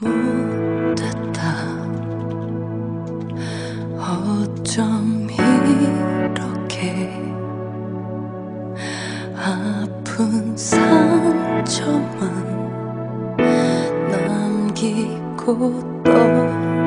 못했다. 어쩜 이렇게 아픈 상처만 남기고 떠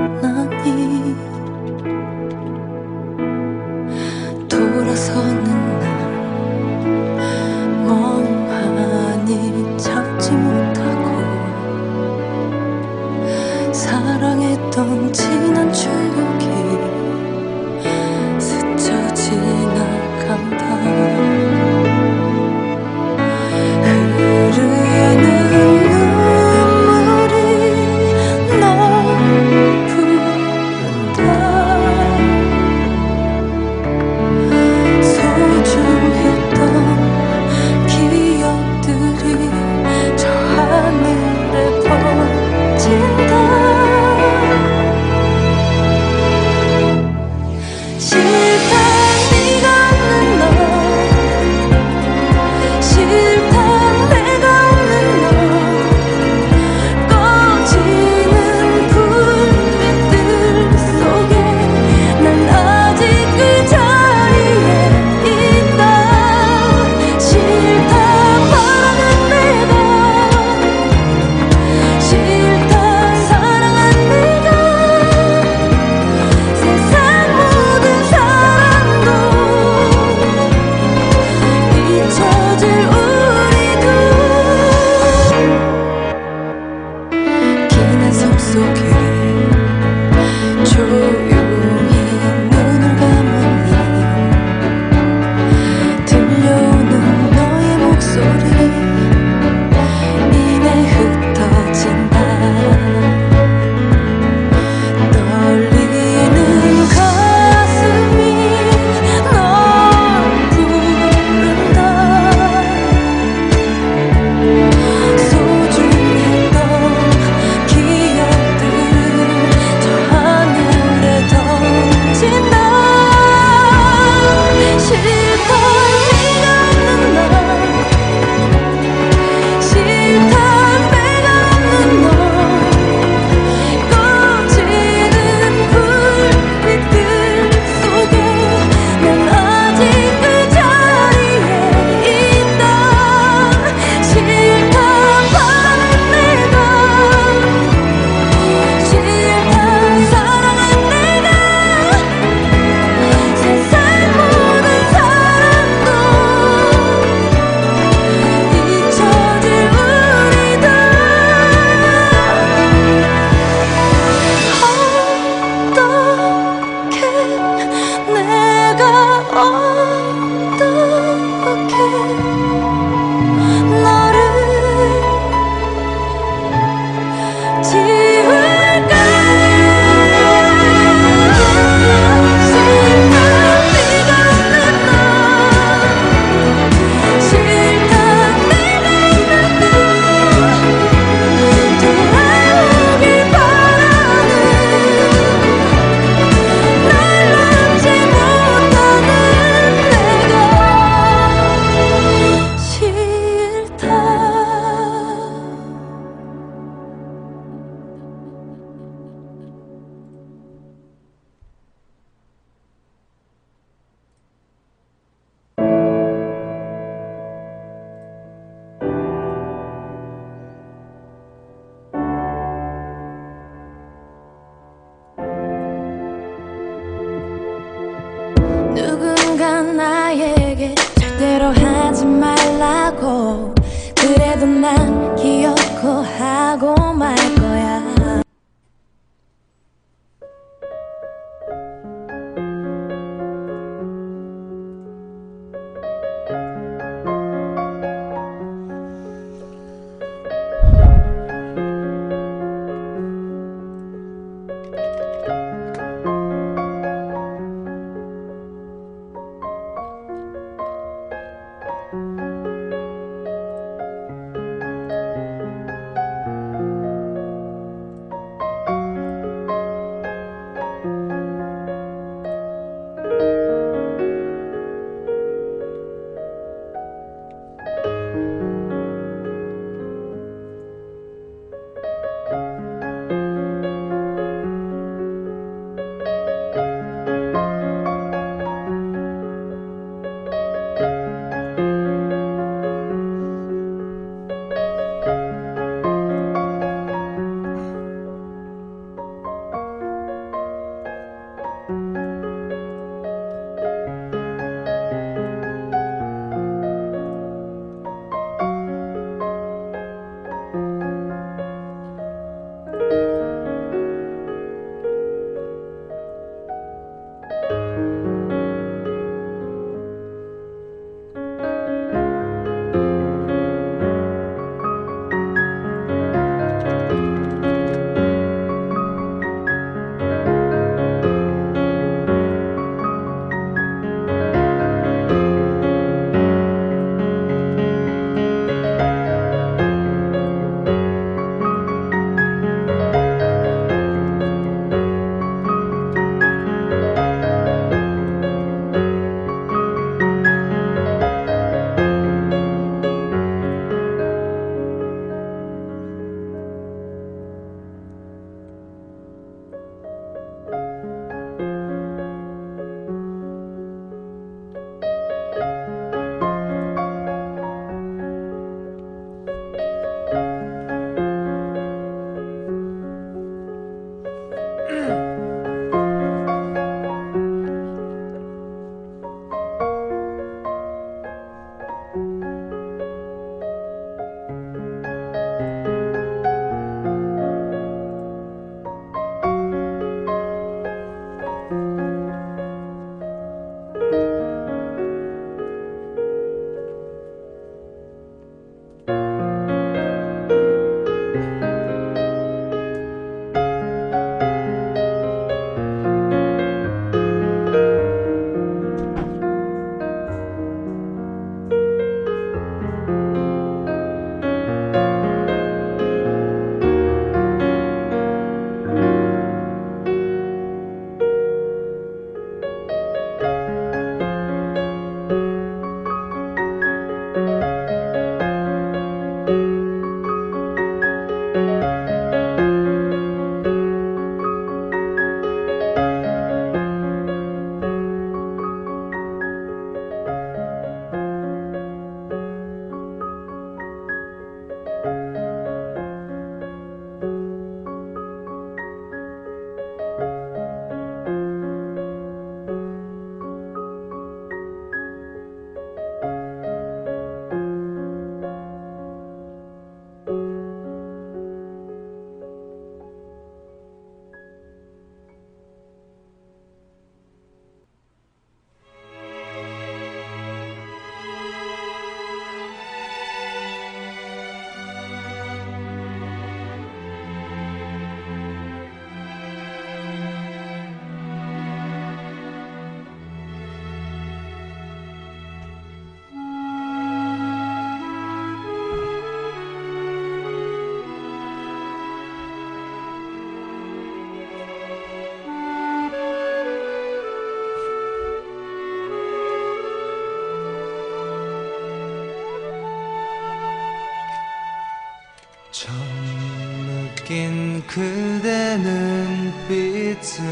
느낀 그대 눈빛은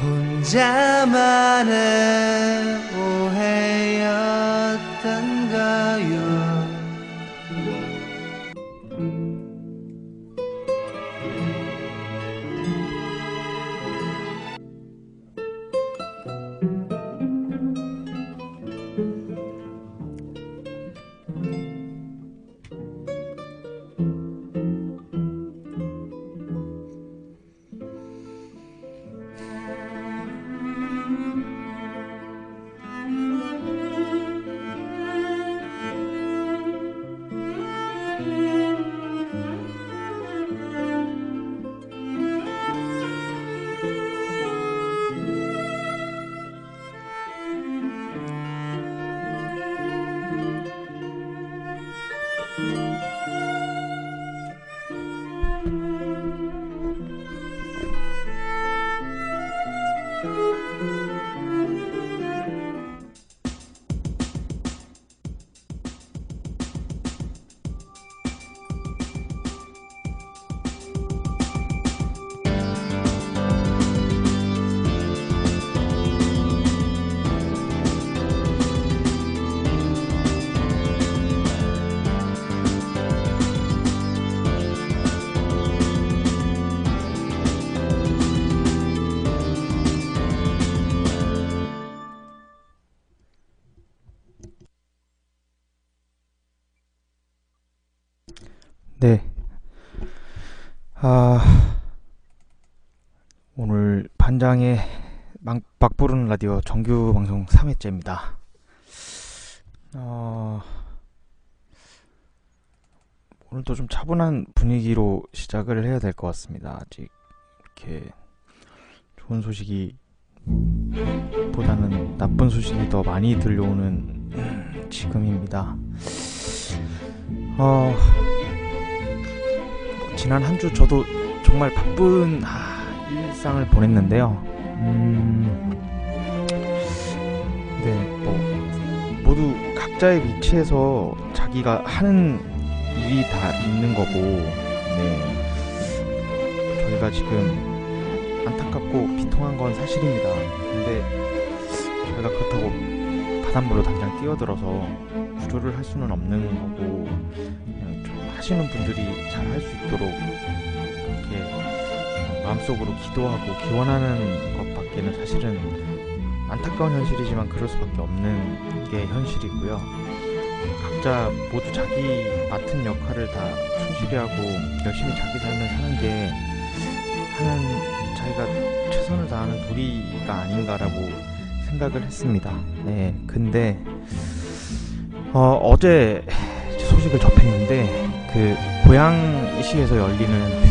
혼자만의 오늘 반장의 막, 막 부르는 라디오 정규 방송 3회째입니다. 어, 오늘도 좀 차분한 분위기로 시작을 해야 될 것 같습니다. 아직 이렇게 좋은 소식이 보다는 나쁜 소식이 더 많이 들려오는 지금입니다. 어, 지난 한 주 저도 정말 바쁜 아, 일상을 보냈는데요. 음, 네, 뭐 모두 각자의 위치에서 자기가 하는 일이 다 있는 거고, 네, 저희가 지금 안타깝고 비통한 건 사실입니다. 근데 저희가 그렇다고 바닷물로 당장 뛰어들어서 구조를 할 수는 없는 거고 좀 하시는 분들이 잘 할 수 있도록 마음속으로 기도하고 기원하는 것밖에는 사실은 안타까운 현실이지만 그럴 수밖에 없는 게 현실이고요. 각자 모두 자기 맡은 역할을 다 충실히 하고 열심히 자기 삶을 사는 게 하는 자기가 최선을 다하는 도리가 아닌가라고 생각을 했습니다. 네, 근데 어, 어제 소식을 접했는데 그 고양시에서 열리는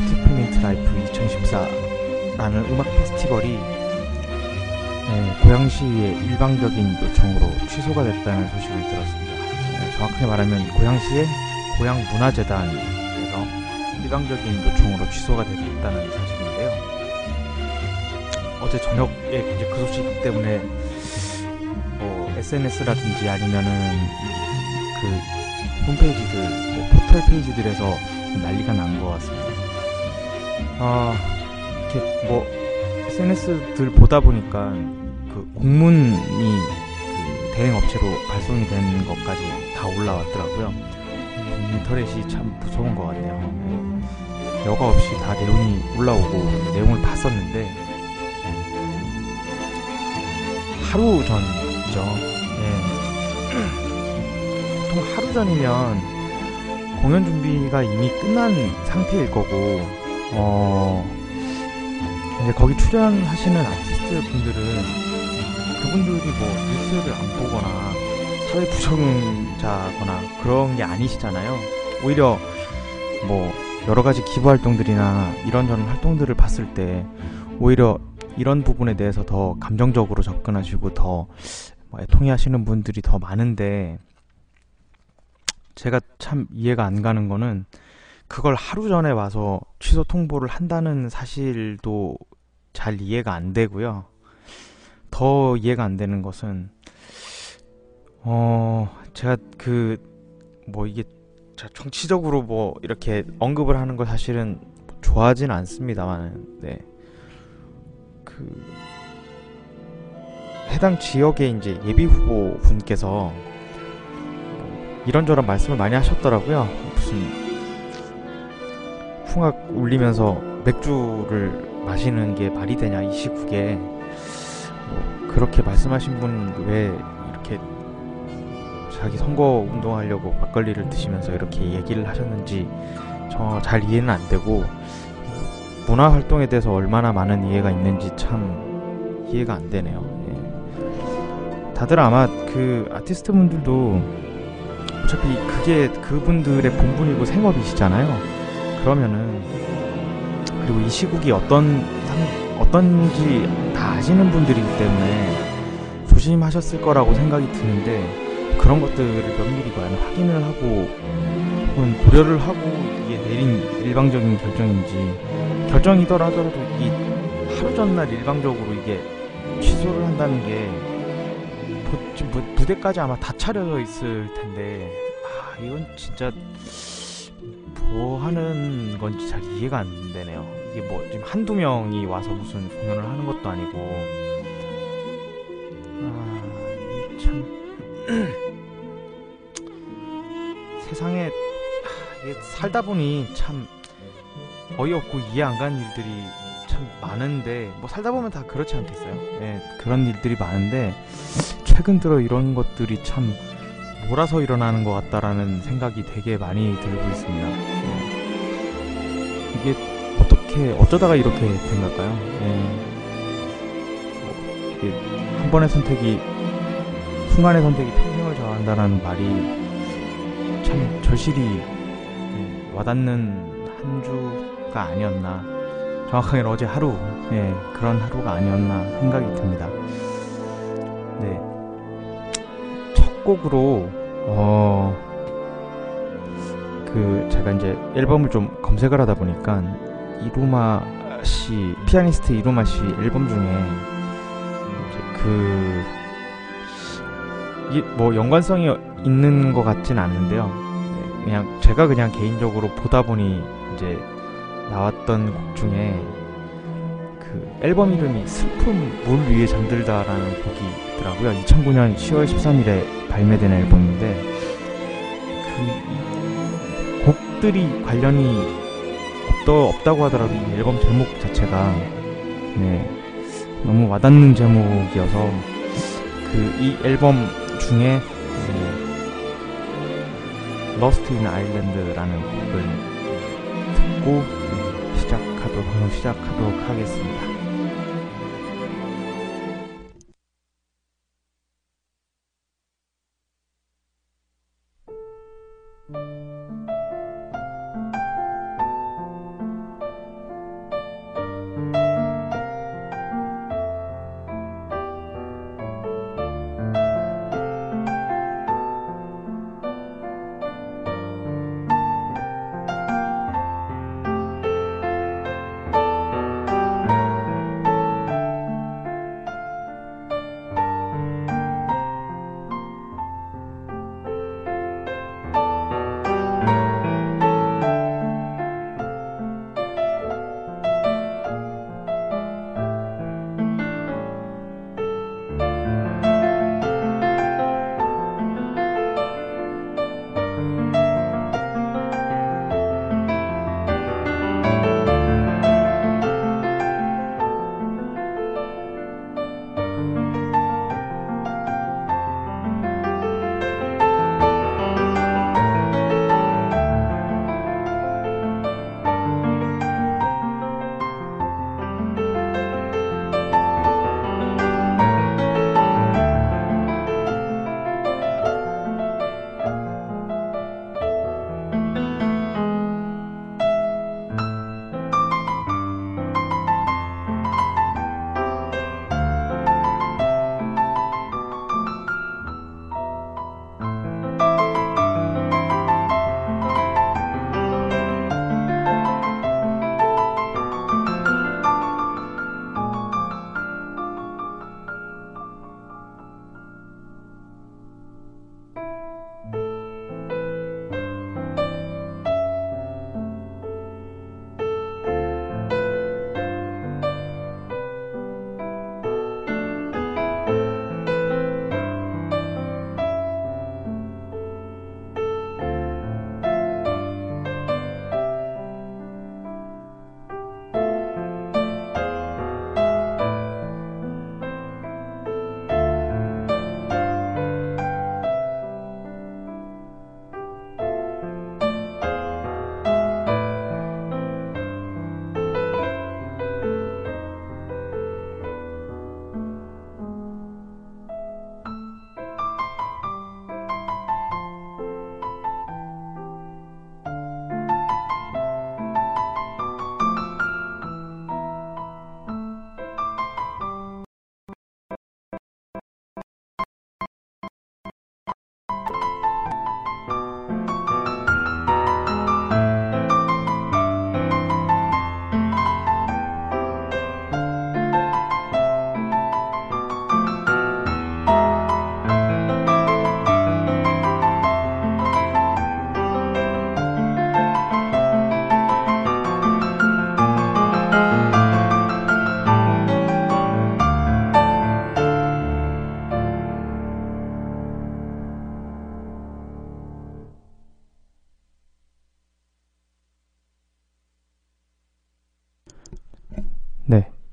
Beautiful Mint Life 2014라는 음악 페스티벌이 네, 고양시의 일방적인 요청으로 취소가 됐다는 소식을 들었습니다. 네, 정확하게 말하면 고양시의 고양문화재단에서 일방적인 요청으로 취소가 됐다는 사실인데요. 어제 저녁에 이제 그 소식 때문에 뭐 SNS라든지 아니면은 그 홈페이지들, 뭐 포털 페이지들에서 난리가 난 것 같습니다. 아, 이렇게 뭐 SNS들 보다 보니까 그 공문이 그 대행 업체로 발송이 된 것까지 다 올라왔더라고요. 인터넷이 참 무서운 것 같네요. 네. 여과 없이 다 내용이 올라오고 내용을 봤었는데 하루 전이죠. 예. 보통 하루 전이면 공연 준비가 이미 끝난 상태일 거고, 어, 이제 거기 출연하시는 아티스트 분들은 그분들이 뭐 뉴스를 안 보거나 사회 부정자거나 그런 게 아니시잖아요. 오히려 뭐 여러 가지 기부 활동들이나 이런저런 활동들을 봤을 때 오히려 이런 부분에 대해서 더 감정적으로 접근하시고 더뭐 애통해 하시는 분들이 더 많은데 제가 참 이해가 안 가는 거는 그걸 하루 전에 와서 취소 통보를 한다는 사실도 잘 이해가 안 되고요. 더 이해가 안 되는 것은 어 제가 그 뭐 이게 정치적으로 뭐 이렇게 언급을 하는 거 사실은 좋아하진 않습니다만 네. 그 해당 지역의 이제 예비 후보 분께서 이런저런 말씀을 많이 하셨더라고요. 무슨 풍악 울리면서 맥주를 마시는 게 말이 되냐 이 시국에 뭐 그렇게 말씀하신 분 왜 이렇게 자기 선거 운동하려고 막걸리를 드시면서 이렇게 얘기를 하셨는지 저 잘 이해는 안 되고 문화 활동에 대해서 얼마나 많은 이해가 있는지 참 이해가 안 되네요. 예. 다들 아마 그 아티스트 분들도 어차피 그게 그분들의 본분이고 생업이시잖아요. 그러면은 그리고 이 시국이 어떤 어떤지 다 아시는 분들이기 때문에 조심하셨을 거라고 생각이 드는데 그런 것들을 면밀히 과연 확인을 하고 혹은 고려를 하고 이게 내린 일방적인 결정인지 결정이더라도 이 하루 전날 일방적으로 이게 취소를 한다는 게 지금 무대까지 아마 다 차려져 있을 텐데 아 이건 진짜 뭐 하는 건지 잘 이해가 안 되네요. 이게 뭐 지금 한두 명이 와서 무슨 공연을 하는 것도 아니고 아 참 세상에 살다 보니 참 어이없고 이해 안 가는 일들이 참 많은데 뭐 살다 보면 다 그렇지 않겠어요? 네, 그런 일들이 많은데 최근 들어 이런 것들이 참 몰아서 일어나는 것 같다라는 생각이 되게 많이 들고 있습니다. 네. 이게 어떻게 어쩌다가 이렇게 된 걸까요? 예. 뭐, 이게 한 번의 선택이 순간의 선택이 평생을 정한다는 말이 참 절실히 예, 와닿는 한 주가 아니었나 정확하게는 어제 하루 예, 그런 하루가 아니었나 생각이 듭니다. 네. 첫 곡으로 어. 그 제가 이제 앨범을 좀 검색을 하다 보니까 이루마 씨 피아니스트 이루마 씨 앨범 중에 그 이게 뭐 연관성이 있는 것 같진 않은데요. 네, 그냥 제가 그냥 개인적으로 보다 보니 이제 나왔던 곡 중에 그 앨범 이름이 슬픔 물 위에 잠들다라는 곡이 있더라고요. 2009년 10월 13일에 발매된 앨범인데 그 곡들이 관련이 없더, 없다고 하더라도 이 앨범 제목 자체가 네, 너무 와닿는 제목이어서 그 이 앨범 중에 네, Lost in Ireland라는 곡을 듣고 네, 시작하도록 시작하도록 하겠습니다.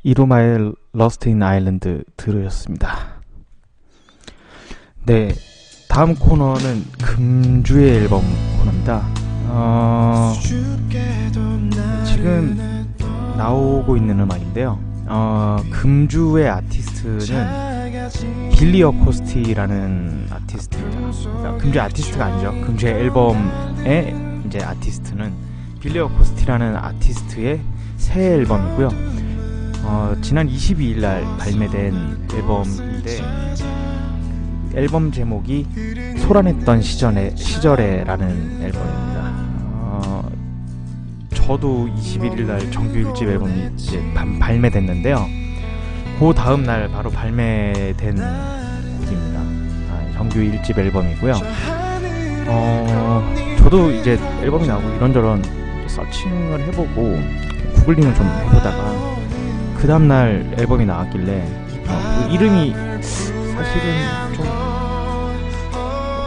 이루마의 Lost in Island 들으셨습니다. 네, 다음 코너는 금주의 앨범 코너입니다. 어, 지금 나오고 있는 음악인데요. 어, 금주의 아티스트는 빌리 어코스티라는 아티스트입니다. 그러니까 금주의 아티스트가 아니죠. 금주의 앨범의 이제 아티스트는 빌리 어코스티라는 아티스트의 새 앨범이고요. 어, 지난 22일 날 발매된 앨범인데 그 앨범 제목이 소란했던 시절에 시절에라는 앨범입니다. 어, 저도 21일 날 정규 1집 앨범이 이제 반- 발매됐는데요. 그 다음 날 바로 발매된 곡입니다. 아, 정규 1집 앨범이고요. 어, 저도 이제 앨범이 나오고 이런저런 서칭을 해보고 구글링을 좀 해보다가 그 다음날 앨범이 나왔길래 어, 그 이름이 사실은 좀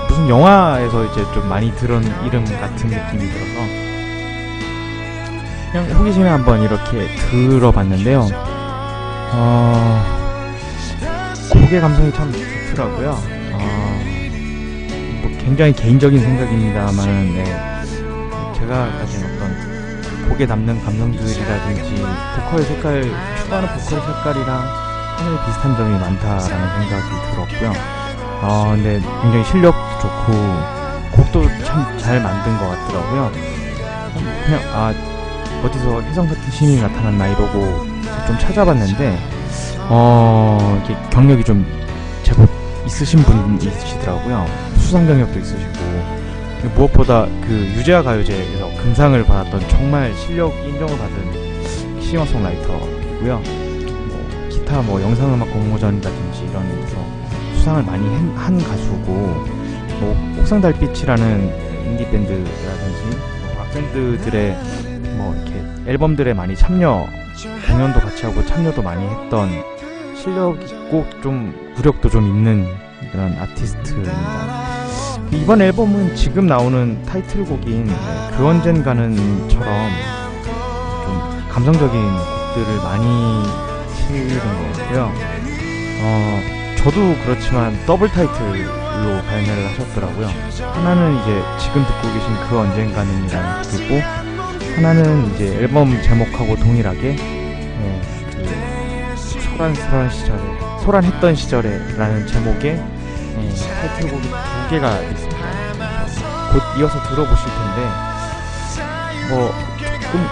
무슨 영화에서 이제 좀 많이 들은 이름 같은 느낌이 들어서 그냥 호기심에 한번 이렇게 들어봤는데요. 어, 곡의 감성이 참 좋더라고요. 어, 뭐 굉장히 개인적인 생각입니다만, 네, 제가 가진 곡에 담는 감성들이라든지 보컬 색깔, 추구하는 보컬 색깔이랑 하늘이 비슷한 점이 많다라는 생각이 들었고요. 어, 근데 굉장히 실력도 좋고 곡도 참 잘 만든 것 같더라고요. 그냥 아 어디서 혜성 같은 신이 나타났나 이러고 좀 찾아봤는데 어 이게 경력이 좀 제법 있으신 분이시더라고요. 수상 경력도 있으시고 무엇보다 그 유재하 가요제에서 금상을 받았던 정말 실력 인정을 받은 싱어송라이터이고요. 뭐 기타 뭐 영상음악 공모전이라든지 이런 데서 수상을 많이 한, 한 가수고 뭐 옥상달빛이라는 인디 밴드라든지 뭐 락밴드들의 뭐 이렇게 앨범들에 많이 참여 공연도 같이 하고 참여도 많이 했던 실력 있고 좀 무력도 좀 있는 그런 아티스트입니다. 이번 앨범은 지금 나오는 타이틀곡인 네, 그 언젠가는처럼 좀 감성적인 곡들을 많이 실은 것 같고요. 어, 저도 그렇지만 더블 타이틀로 발매를 하셨더라고요. 하나는 이제 지금 듣고 계신 그 언젠가는이라는 곡이고 하나는 이제 앨범 제목하고 동일하게 예, 그 소란소란 시절에 소란했던 시절에라는 제목의 예, 타이틀곡이 두 개가 있습니다. 곧 이어서 들어보실 텐데 뭐 조금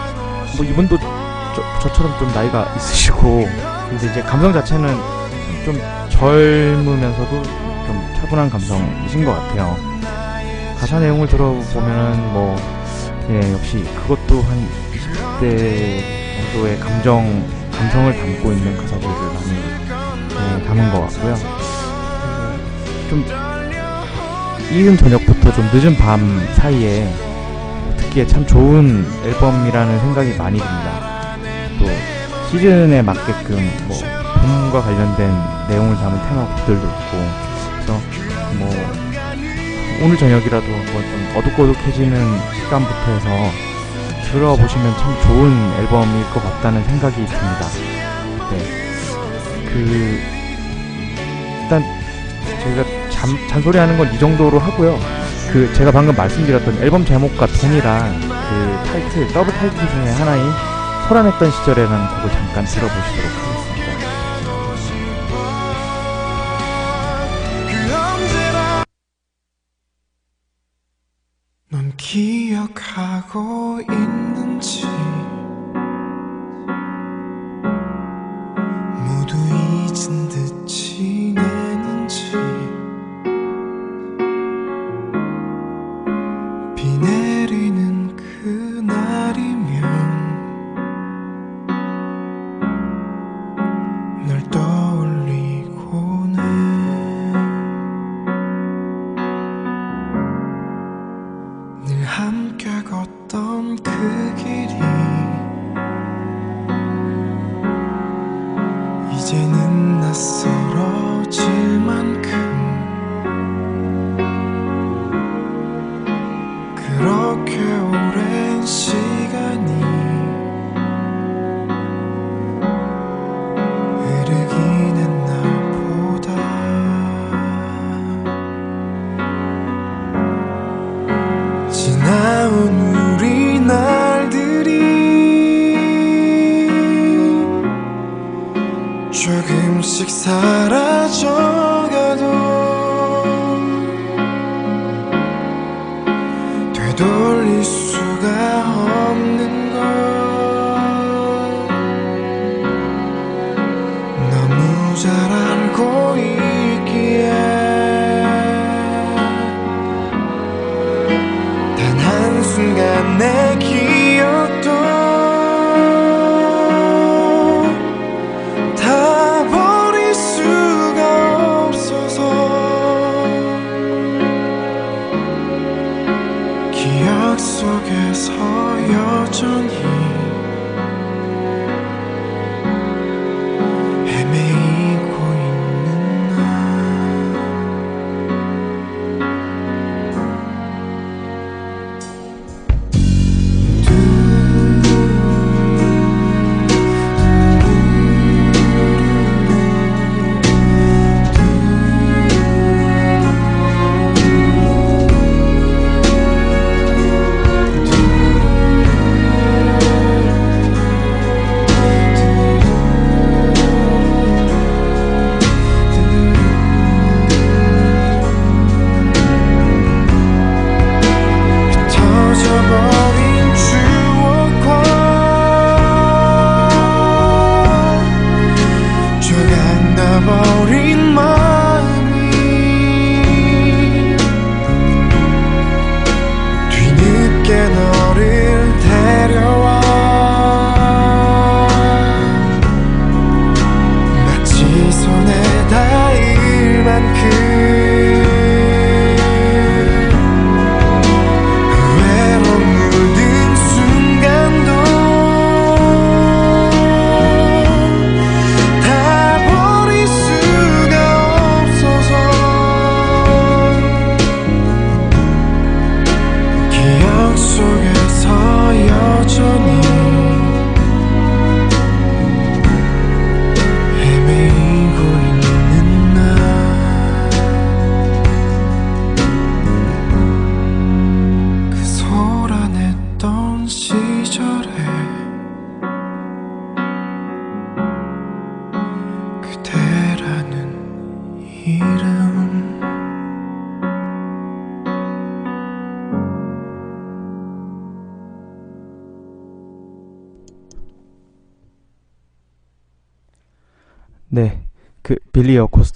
뭐 이분도 저, 저처럼 좀 나이가 있으시고 근데 이제 감성 자체는 좀 젊으면서도 좀 차분한 감성이신 것 같아요. 가사 내용을 들어보면은 뭐 예, 역시 그것도 한 20대 정도의 감정 감성을 담고 있는 가사들을 많이 예, 담은 것 같고요. 좀 이른 저녁부터 좀 늦은 밤 사이에 듣기에 참 좋은 앨범이라는 생각이 많이 듭니다. 또 시즌에 맞게끔 뭐 봄과 관련된 내용을 담은 테마곡들도 있고 그래서 뭐 오늘 저녁이라도 한번 좀 어둑어둑해지는 시간부터 해서 들어보시면 참 좋은 앨범일 것 같다는 생각이 듭니다. 네. 그 일단 제가 잠, 잔소리하는 건 이 정도로 하고요. 그 제가 방금 말씀드렸던 앨범 제목과 동일한 그 타이틀 더블 타이틀 중에 하나인 소란했던 시절에라는 곡을 잠깐 들어보시도록 하겠습니다. 넌 기억하고 있 이제는 낯설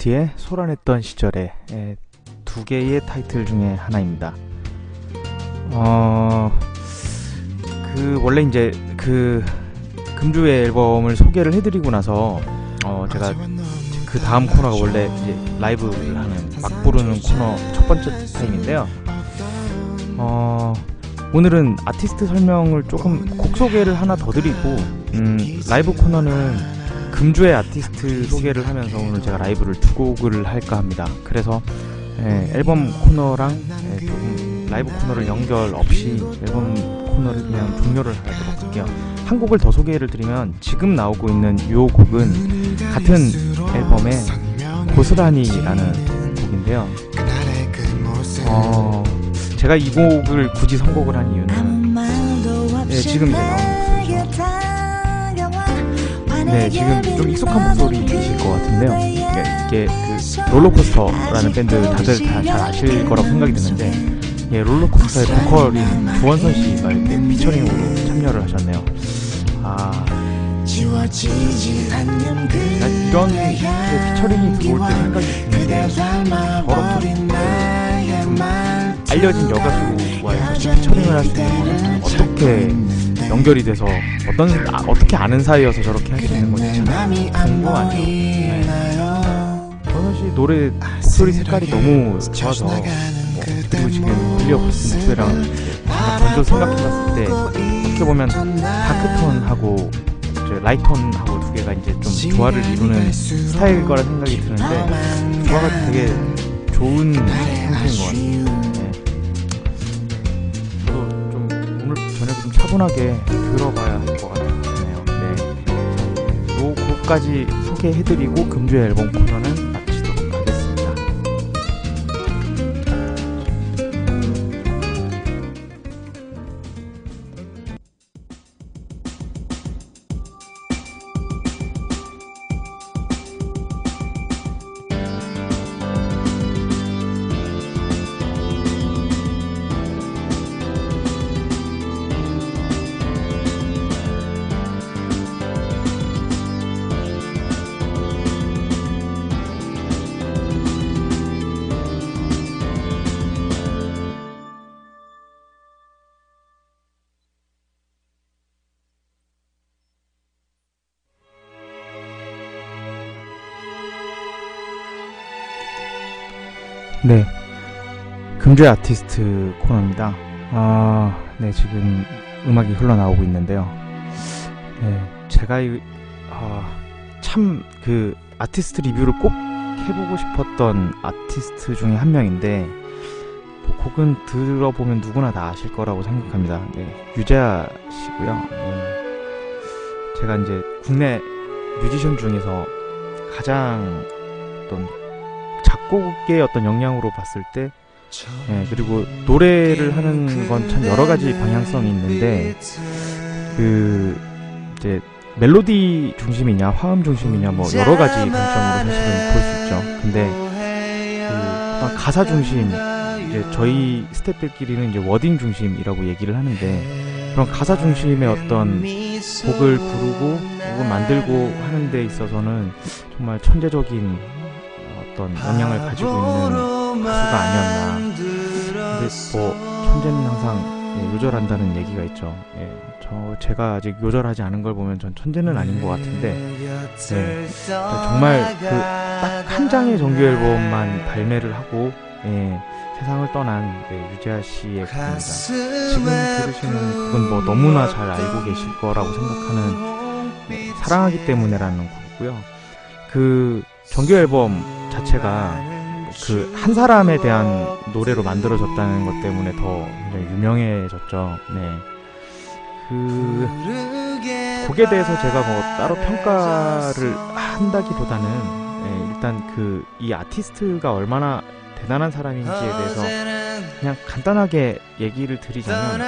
리 어코스티의 소란했던 시절에 에, 두 개의 타이틀 중에 하나입니다. 어, 그 원래 이제 그 금주의 앨범을 소개를 해드리고 나서 어 제가 그 다음 코너가 원래 이제 라이브를 하는 막 부르는 코너 첫 번째 타임인데요. 어 오늘은 아티스트 설명을 조금 곡 소개를 하나 더 드리고 음, 라이브 코너는 금주의 아티스트 소개를 하면서 오늘 제가 라이브를 두 곡을 할까 합니다. 그래서 예, 앨범 코너랑 예, 조금 라이브 코너를 연결 없이 앨범 코너를 그냥 종료를 하도록 할게요. 한 곡을 더 소개를 드리면 지금 나오고 있는 이 곡은 같은 앨범의 고스란히라는 곡인데요. 어, 제가 이 곡을 굳이 선곡을 한 이유는 예, 지금 이제 목소리죠. 네, 지금 좀 익숙한 목소리이실 것 같은데요. 이게, 이게 그 롤러코스터라는 밴드 다들 다 잘 아실 거라고 생각이 드는데, 예, 롤러코스터의 보컬인 조원선 씨가 이렇게 피처링으로 참여를 하셨네요. 아, 난 이런 게 피처링이 들어올 때 생각이 드는 게 저렇게 알려진 여가수와의 피처링을 할 수 있는 거는 어떻게 연결이 돼서 어떤 아, 어떻게 아는 사이여서 저렇게 할수 있는 건지 참 궁금하네요. 네. 전원 씨 노래 목소리 색깔이 너무 좋아서 뭐, 그리고 지금 목소리랑 제가 먼저 생각해봤을 때 어떻게 보면 다크톤하고 라이톤하고 두 개가 이제 좀 조화를 이루는 스타일일 거라 생각이 드는데 조화가 되게 좋은 상태인 것 같아요. 차분하게 들어봐야 할 것 같네요. 네. 요 곡까지 소개해드리고 금주의 앨범 코너는 네. 금주의 아티스트 코너입니다. 아, 네, 지금 음악이 흘러나오고 있는데요. 네, 제가 이, 아, 참 그 아티스트 리뷰를 꼭 해보고 싶었던 아티스트 중에 한 명인데 뭐 곡은 들어보면 누구나 다 아실 거라고 생각합니다. 네, 유재하 씨고요. 네, 제가 이제 국내 뮤지션 중에서 가장 어떤 작곡의 어떤 역량으로 봤을 때 네, 그리고 노래를 하는 건 참 여러 가지 방향성이 있는데 그 이제 멜로디 중심이냐 화음 중심이냐 뭐 여러 가지 관점으로 사실은 볼 수 있죠. 근데 그 어떤 가사 중심 이제 저희 스태프들끼리는 이제 워딩 중심이라고 얘기를 하는데 그런 가사 중심의 어떤 곡을 부르고 곡을 만들고 하는 데 있어서는 정말 천재적인 어떤 역량을 가지고 있는 가수가 아니었나. 근데 뭐 천재는 항상 예, 요절한다는 얘기가 있죠. 예, 저 제가 아직 요절하지 않은 걸 보면 전 천재는 아닌 것 같은데 예, 정말 그 딱 한 장의 정규 앨범만 발매를 하고 예, 세상을 떠난 네, 유재하 씨의 곡입니다. 지금 들으시는 곡은 뭐 너무나 잘 알고 계실 거라고 생각하는 네, 사랑하기 때문에라는 곡이고요. 그 정규 앨범 자체가 그 한 사람에 대한 노래로 만들어졌다는 것 때문에 더 굉장히 유명해졌죠. 네. 그 곡에 대해서 제가 뭐 따로 평가를 한다기보다는 예, 일단 그 이 아티스트가 얼마나 대단한 사람인지에 대해서 그냥 간단하게 얘기를 드리자면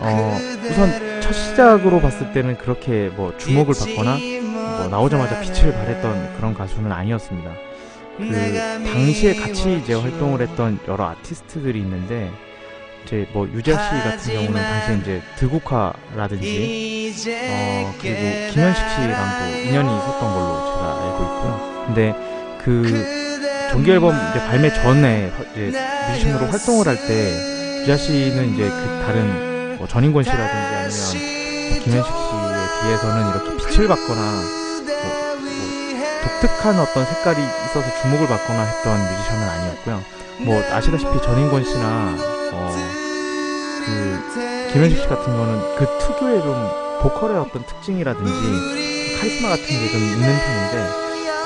어 우선 첫 시작으로 봤을 때는 그렇게 뭐 주목을 받거나 뭐 나오자마자 빛을 발했던 그런 가수는 아니었습니다. 그 당시에 같이 이제 활동을 했던 여러 아티스트들이 있는데 이제 뭐 유재 씨 같은 경우는 당시에 이제 드국화라든지 어 그리고 김현식 씨랑도 인연이 있었던 걸로 제가 알고 있고요. 근데 그 정규 앨범 이제 발매 전에 이제 뮤지션으로 활동을 할 때 유재 씨는 이제 그 다른 뭐 전인권 씨라든지 아니면 뭐 김현식 씨에 비해서는 이렇게 빛을 받거나 독특한 어떤 색깔이 있어서 주목을 받거나 했던 뮤지션은 아니었고요. 뭐 아시다시피 전인권 씨나 어, 그 김현식 씨 같은 경우는 그 특유의 좀 보컬의 어떤 특징이라든지 카리스마 같은 게 좀 있는 편인데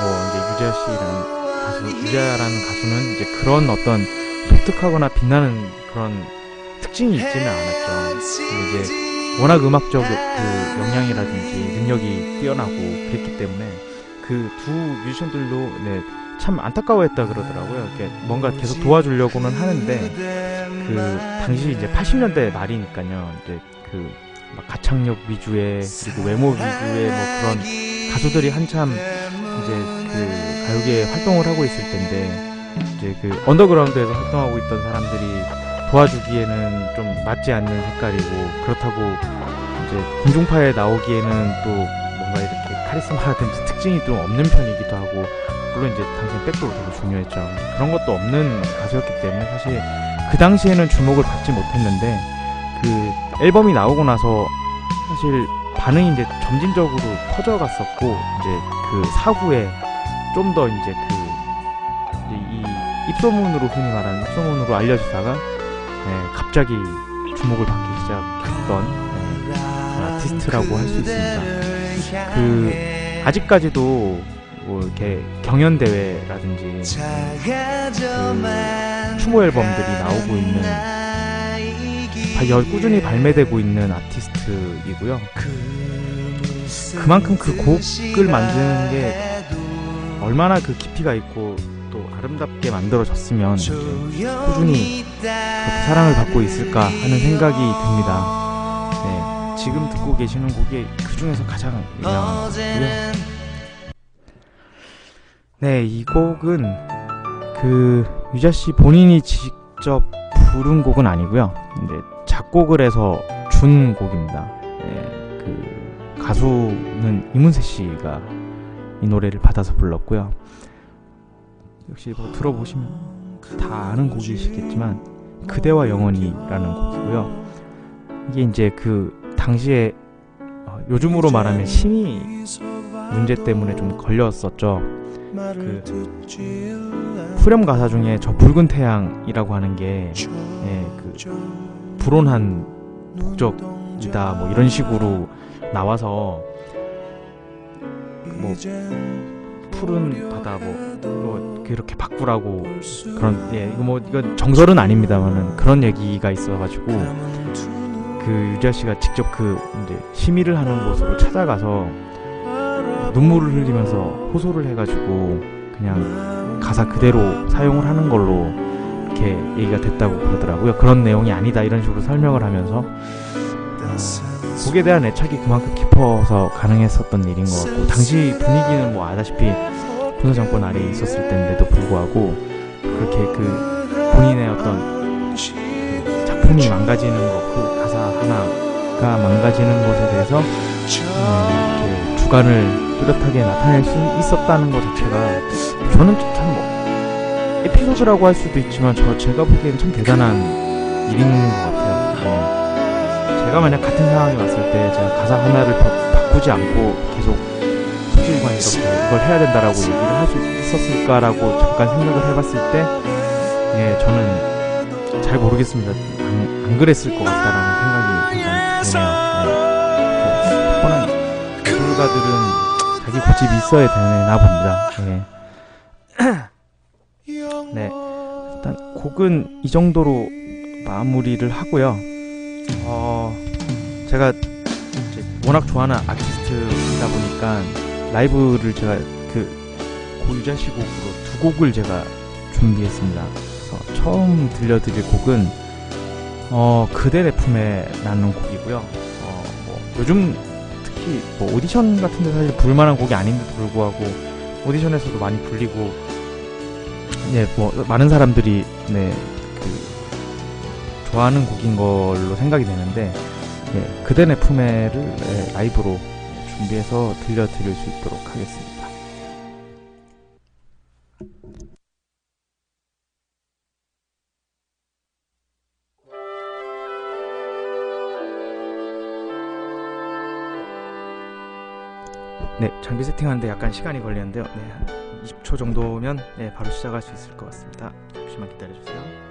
뭐 이제 유재하 씨라는 가수 유재하라는 가수는 이제 그런 어떤 독특하거나 빛나는 그런 특징이 있지는 않았죠. 근데 이제 워낙 음악적 그 역량이라든지 능력이 뛰어나고 그랬기 때문에 그 두 뮤지션들도 네, 참 안타까워했다 그러더라고요. 이렇게 뭔가 계속 도와주려고는 하는데 그 당시 이제 80년대 말이니까요. 이제 그막 가창력 위주의 그리고 외모 위주의 뭐 그런 가수들이 한참 이제 그 가요계에 활동을 하고 있을 텐데 이제 그 언더그라운드에서 활동하고 있던 사람들이 도와주기에는 좀 맞지 않는 색깔이고 그렇다고 이제 공중파에 나오기에는 또 뭔가 이렇게 카리스마라든지 특징이 좀 없는 편이기도 하고 물론 이제 당시 백도도 되게 중요했죠. 그런 것도 없는 가수였기 때문에 사실 그 당시에는 주목을 받지 못했는데 그 앨범이 나오고 나서 사실 반응이 이제 점진적으로 퍼져갔었고 이제 그 사후에 좀 더 이제 그 이 입소문으로 흔히 말하는 입소문으로 알려지다가 예, 갑자기 주목을 받기 시작했던 예, 그런 아티스트라고 할 수 있습니다. 그 아직까지도 뭐 이렇게 경연 대회라든지 그 추모 앨범들이 나오고 있는 꾸준히 발매되고 있는 아티스트이고요. 그만큼 그 곡을 만드는 게 얼마나 그 깊이가 있고 또 아름답게 만들어졌으면 꾸준히 사랑을 받고 있을까 하는 생각이 듭니다. 네, 지금 듣고 계시는 곡이 그 중에서 가장 유명한 곡이고요. 네, 이 곡은 그 유자 씨 본인이 직접 부른 곡은 아니고요. 이제 작곡을 해서 준 곡입니다. 네, 그 가수는 이문세 씨가 이 노래를 받아서 불렀고요. 역시 뭐 들어보시면 다 아는 곡이시겠지만 그대와 영원히라는 곡이고요. 이게 이제 그 당시에 어, 요즘으로 말하면 심의 문제 때문에 좀 걸렸었죠. 그 후렴 가사 중에 저 붉은 태양이라고 하는 게 예, 그 불온한 북적 이다 뭐 이런 식으로 나와서 뭐 푸른 바다 뭐, 뭐 그렇게 바꾸라고 그런 예 이거 뭐 이건 정설은 아닙니다만은 그런 얘기가 있어가지고 그 유지아 씨가 직접 그 이제 심의를 하는 곳으로 찾아가서 눈물을 흘리면서 호소를 해가지고 그냥 가사 그대로 사용을 하는 걸로 이렇게 얘기가 됐다고 그러더라고요. 그런 내용이 아니다 이런 식으로 설명을 하면서 곡에 대한 애착이 그만큼 깊어서 가능했었던 일인 것 같고 당시 분위기는 뭐 아다시피 군사정권 아래에 있었을 때인데도 불구하고 그렇게 그 본인의 어떤 그 작품이 망가지는 것, 그 하나가 망가지는 것에 대해서 음, 이렇게 주관을 뚜렷하게 나타낼 수 있었다는 것 자체가 저는 참 뭐 에피소드라고 할 수도 있지만 저 제가 보기엔 참 대단한 일인 것 같아요. 네. 제가 만약 같은 상황이 왔을 때 제가 가사 하나를 바, 바꾸지 않고 계속 소질관 이렇게 이걸 해야 된다라고 얘기를 할 수 있었을까라고 잠깐 생각을 해봤을 때, 예, 저는 잘 모르겠습니다. 안, 안 그랬을 것 같다라는 생각 예. 뻔한 예술가들은 자기 고집이 있어야 되나 봅니다. 예. 네. 일단 곡은 이 정도로 마무리를 하고요. 어, 제가 이제 워낙 좋아하는 아티스트이다 보니까 라이브를 제가 그 고유자시 곡으로 두 곡을 제가 준비했습니다. 그래서 처음 들려드릴 곡은 어, 그대 내 품에 라는 곡이 고요. 어, 뭐 요즘 특히 뭐 오디션 같은 데 사실 부를만한 곡이 아닌데도 불구하고 오디션에서도 많이 불리고 예, 뭐 많은 사람들이 네, 그 좋아하는 곡인 걸로 생각이 되는데 예, 그대 내 품에를 예, 라이브로 준비해서 들려드릴 수 있도록 하겠습니다. 네, 장비 세팅하는데 약간 시간이 걸리는데요. 네, 한 20초 정도면 네, 바로 시작할 수 있을 것 같습니다. 잠시만 기다려주세요.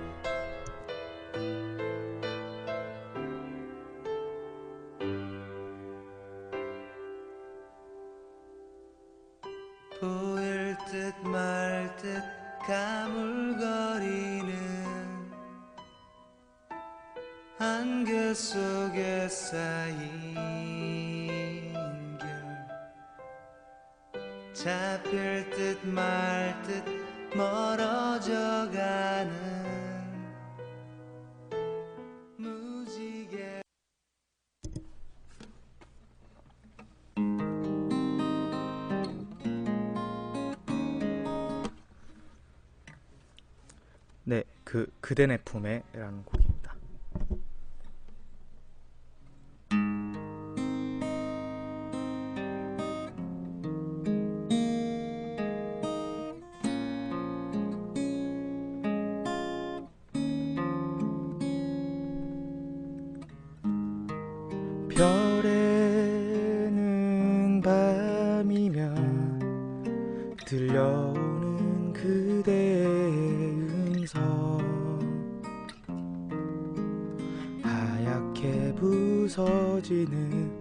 부서지는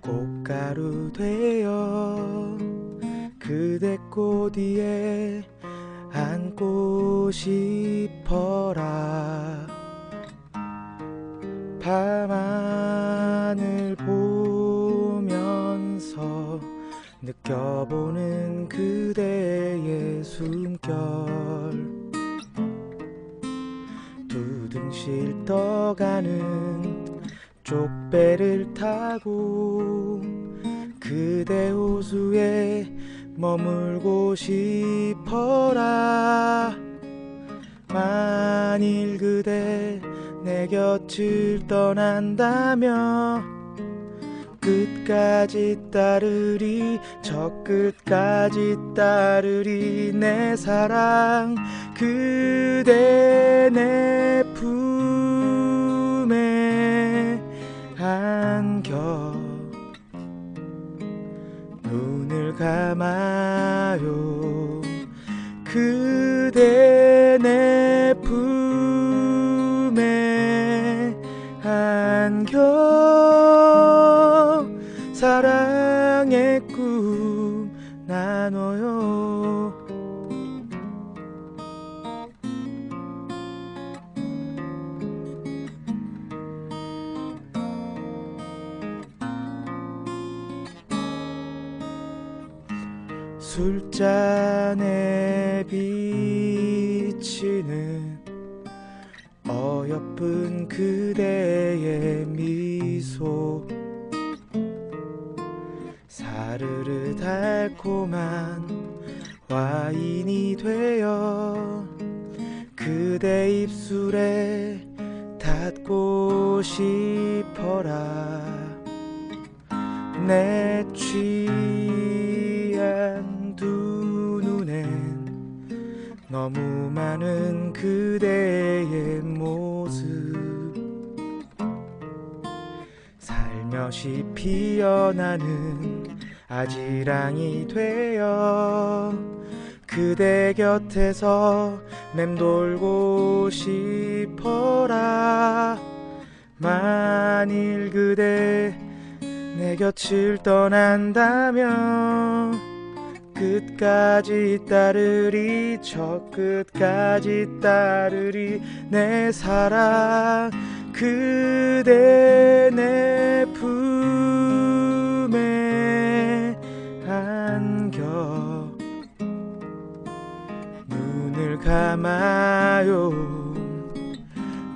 꽃가루 되어 그대 꽃 위에 안고 싶어라. 밤하늘 보면서 느껴보는 그대의 숨결. 두둥실 떠가는 쪽배를 타고 그대 호수에 머물고 싶어라. 만일 그대 내 곁을 떠난다면 끝까지 따르리 저 끝까지 따르리 내 사랑. 그대 내품 안겨 눈을 감아요. 그대 내 잔에 비치는 어여쁜 그대의 미소. 사르르 달콤한 와인이 되어 그대 입술에 닿고 싶어라. 내 너무 많은 그대의 모습. 살며시 피어나는 아지랑이 되어 그대 곁에서 맴돌고 싶어라. 만일 그대 내 곁을 떠난다면 끝까지 따르리 저 끝까지 따르리 내 사랑 그대 내 품에 안겨. 눈을 감아요.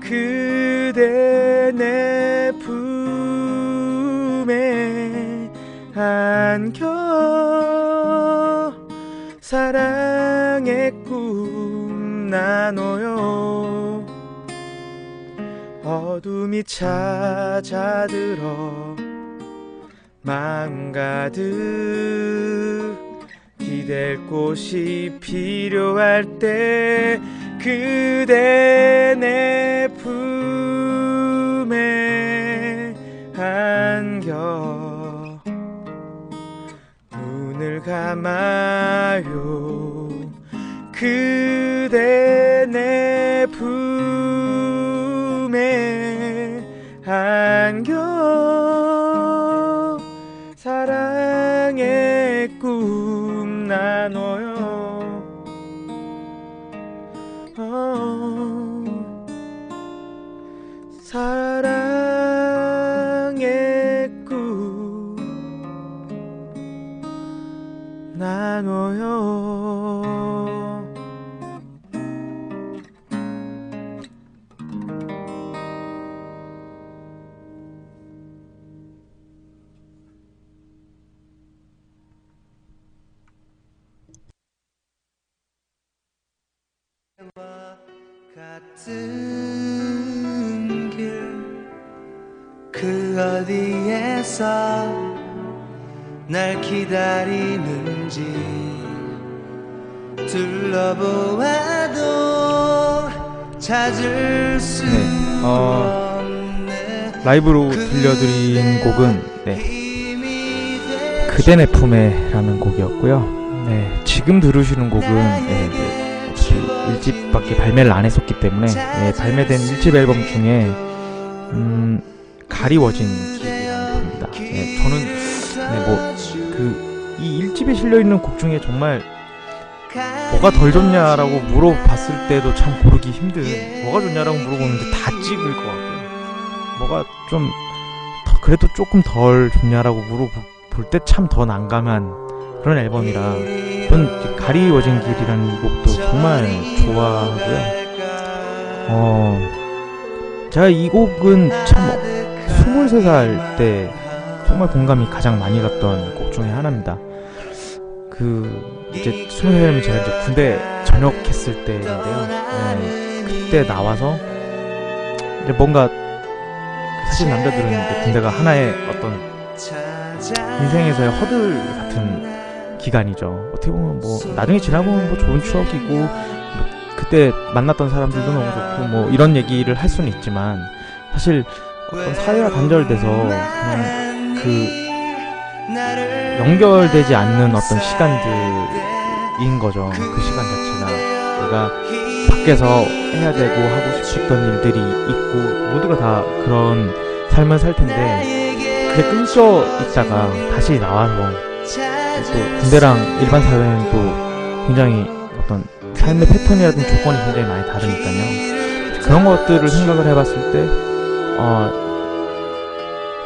그대 내 품에 안겨 사랑의 꿈 나눠요. 어둠이 찾아들어 마음 가득 기댈 곳이 필요할 때 그대 내 품에 안겨 감아요. 그대 내 품에 안겨 그대 내 품에라는 곡이었고요. 네, 지금 들으시는 곡은 네, 네, 어차피 1집밖에 발매를 안 했었기 때문에 네, 발매된 1집 앨범 중에 음, 가리워진 길이라는 곡입니다. 네, 저는 네, 뭐그 이 1집에 실려 있는 곡 중에 정말 뭐가 덜 좋냐라고 물어봤을 때도 참 고르기 힘든 뭐가 좋냐라고 물어보는데 다 찍을 것 같고요. 뭐가 좀 더- 그래도 조금 덜 좋냐라고 물어 볼 때 참 더 난감한 그런 앨범이라 전 가리워진 길이라는 이 곡도 정말 좋아하고요. 어 제가 이 곡은 참 23살 때 정말 공감이 가장 많이 갔던 곡 중에 하나입니다. 그 이제 23살이면 제가 이제 군대 전역했을 때인데요. 네, 그때 나와서 이제 뭔가 사실 남자들은 군대가 하나의 어떤 인생에서의 허들 같은 기간이죠. 어떻게 보면 뭐 나중에 지나보면 뭐 좋은 추억이고 뭐 그때 만났던 사람들도 너무 좋고 뭐 이런 얘기를 할 수는 있지만 사실 어떤 사회와 단절돼서 그냥 그 연결되지 않는 어떤 시간들인 거죠. 그 시간 자체가 내가 밖에서 해야 되고 하고 싶었던 일들이 있고 모두가 다 그런 삶을 살 텐데 그게 끊겨 있다가 다시 나와서 또 군대랑 일반 사회는 또 굉장히 어떤 삶의 패턴이라든지 조건이 굉장히 많이 다르니까요. 그런 것들을 생각을 해봤을 때, 어,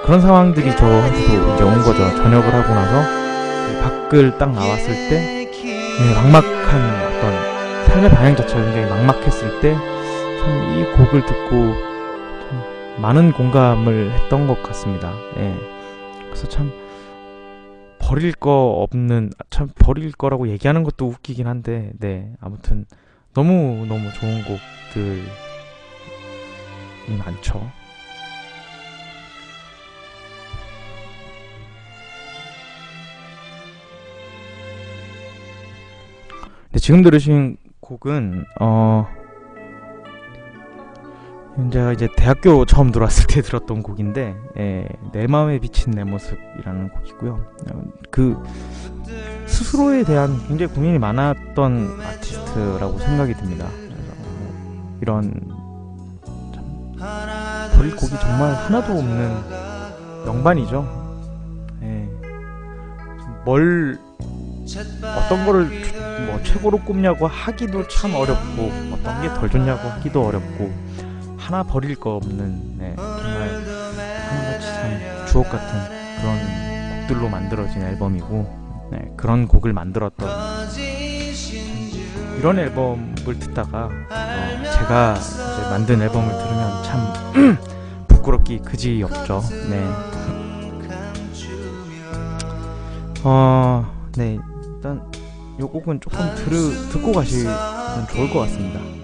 그런 상황들이 저한테도 이제 온 거죠. 전역을 하고 나서 네, 밖을 딱 나왔을 때, 네, 막막한 어떤 삶의 방향 자체가 굉장히 막막했을 때, 참 이 곡을 듣고 참 많은 공감을 했던 것 같습니다. 예. 그래서 참 버릴 거 없는 아, 참 버릴 거라고 얘기하는 것도 웃기긴 한데 네 아무튼 너무 너무 좋은 곡들이 많죠. 네, 지금 들으신 곡은 어 제가 이제 대학교 처음 들어왔을 때 들었던 곡인데 예, 내 마음에 비친 내 모습이라는 곡이고요. 어, 그 스스로에 대한 굉장히 고민이 많았던 아티스트라고 생각이 듭니다. 그래서 어, 이런 참 버릴 곡이 정말 하나도 없는 명반이죠. 예. 뭘 어떤 거를 뭐 최고로 꼽냐고 하기도 참 어렵고 어떤 게 덜 좋냐고 하기도 어렵고 하나 버릴 거 없는 네, 정말 하나같이 참 주옥 같은 그런 곡들로 만들어진 앨범이고 네, 그런 곡을 만들었던 이런 앨범을 듣다가 어, 제가 만든 앨범을 들으면 참 부끄럽기 그지 없죠. 네. 어, 네 일단 요 곡은 조금 들으, 듣고 가시면 좋을 것 같습니다.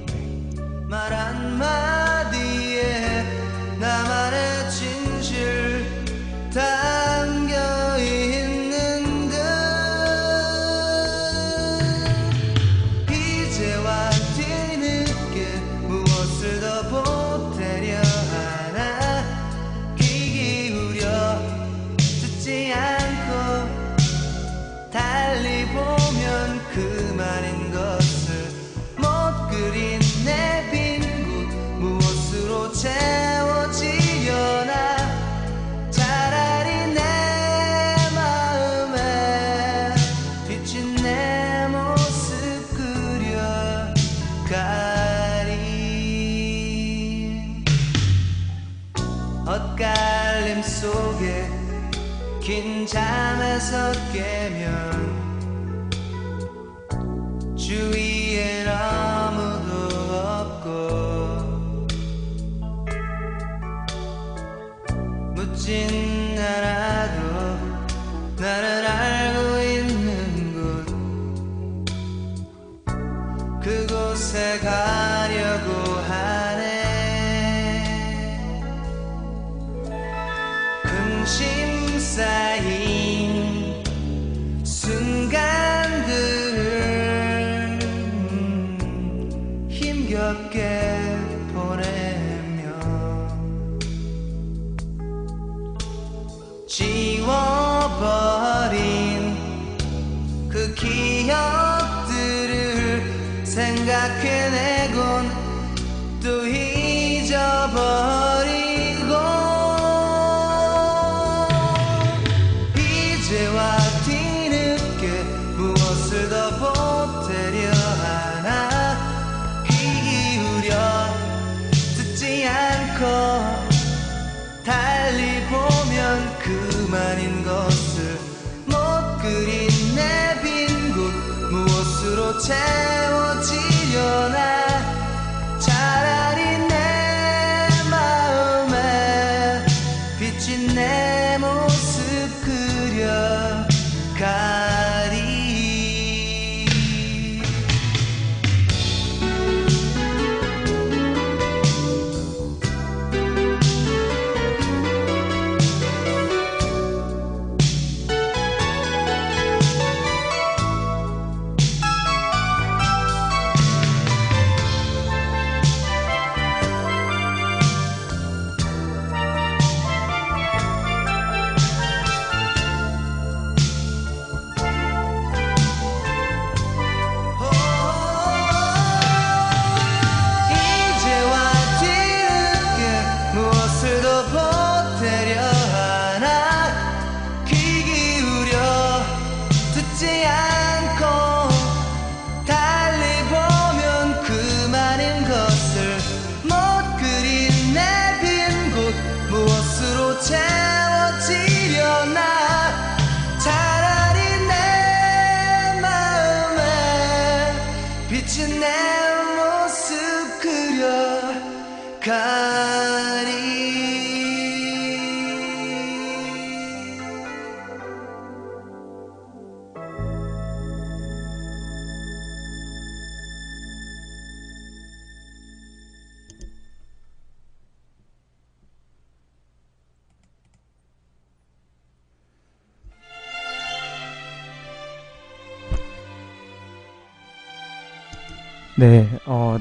네, 어,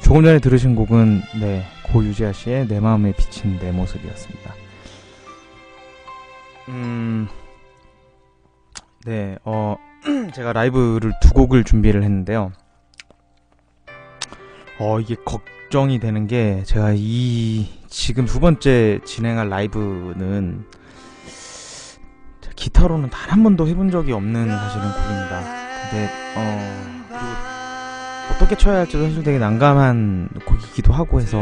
조금 전에 들으신 곡은, 네, 고유지아 씨의 내 마음에 비친 내 모습이었습니다. 음, 네, 어, 제가 라이브를 두 곡을 준비를 했는데요. 어, 이게 걱정이 되는 게, 제가 이, 지금 두 번째 진행할 라이브는, 기타로는 단 한 번도 해본 적이 없는 사실은 곡입니다. 근데, 어, 어떻게 쳐야 할지도 사실 되게 난감한 곡이기도 하고 해서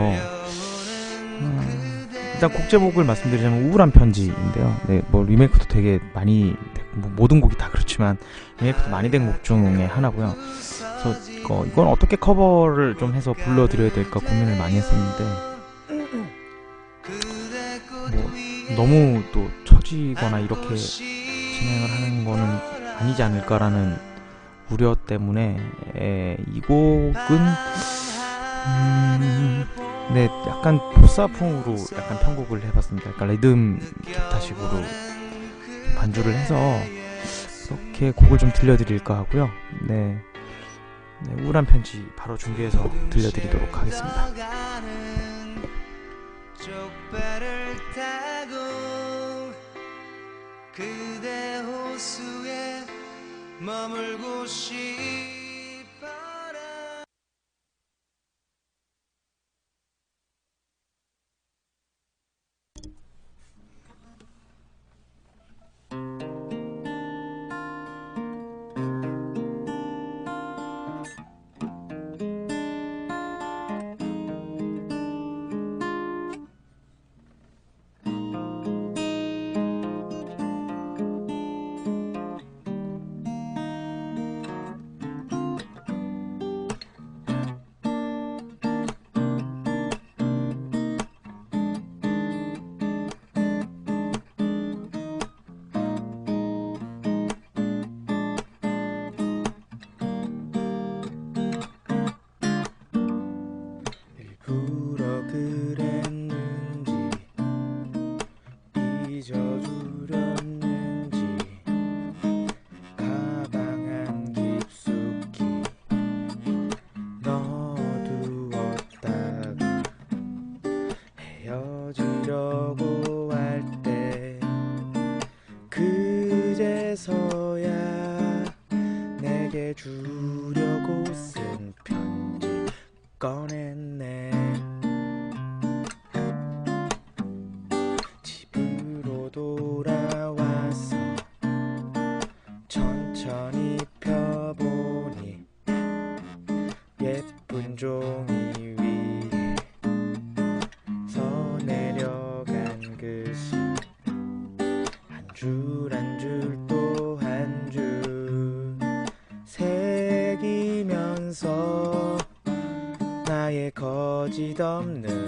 음, 일단 곡 제목을 말씀드리자면 우울한 편지인데요. 네, 뭐 리메이크도 되게 많이 뭐 모든 곡이 다 그렇지만 리메이크도 많이 된 곡 중에 하나고요. 그래서 어, 이건 어떻게 커버를 좀 해서 불러드려야 될까 고민을 많이 했었는데 뭐 너무 또 처지거나 이렇게 진행을 하는 거는 아니지 않을까라는 우려 때문에 에, 이 곡은 음, 네 약간 보사풍으로 약간 편곡을 해봤습니다. 약간 리듬 기타식으로 반주를 해서 그렇게 곡을 좀 들려드릴까 하고요. 네, 네 우울한 편지 바로 준비해서 들려드리도록 하겠습니다. 그대 호수에 머물고 싶 거 없는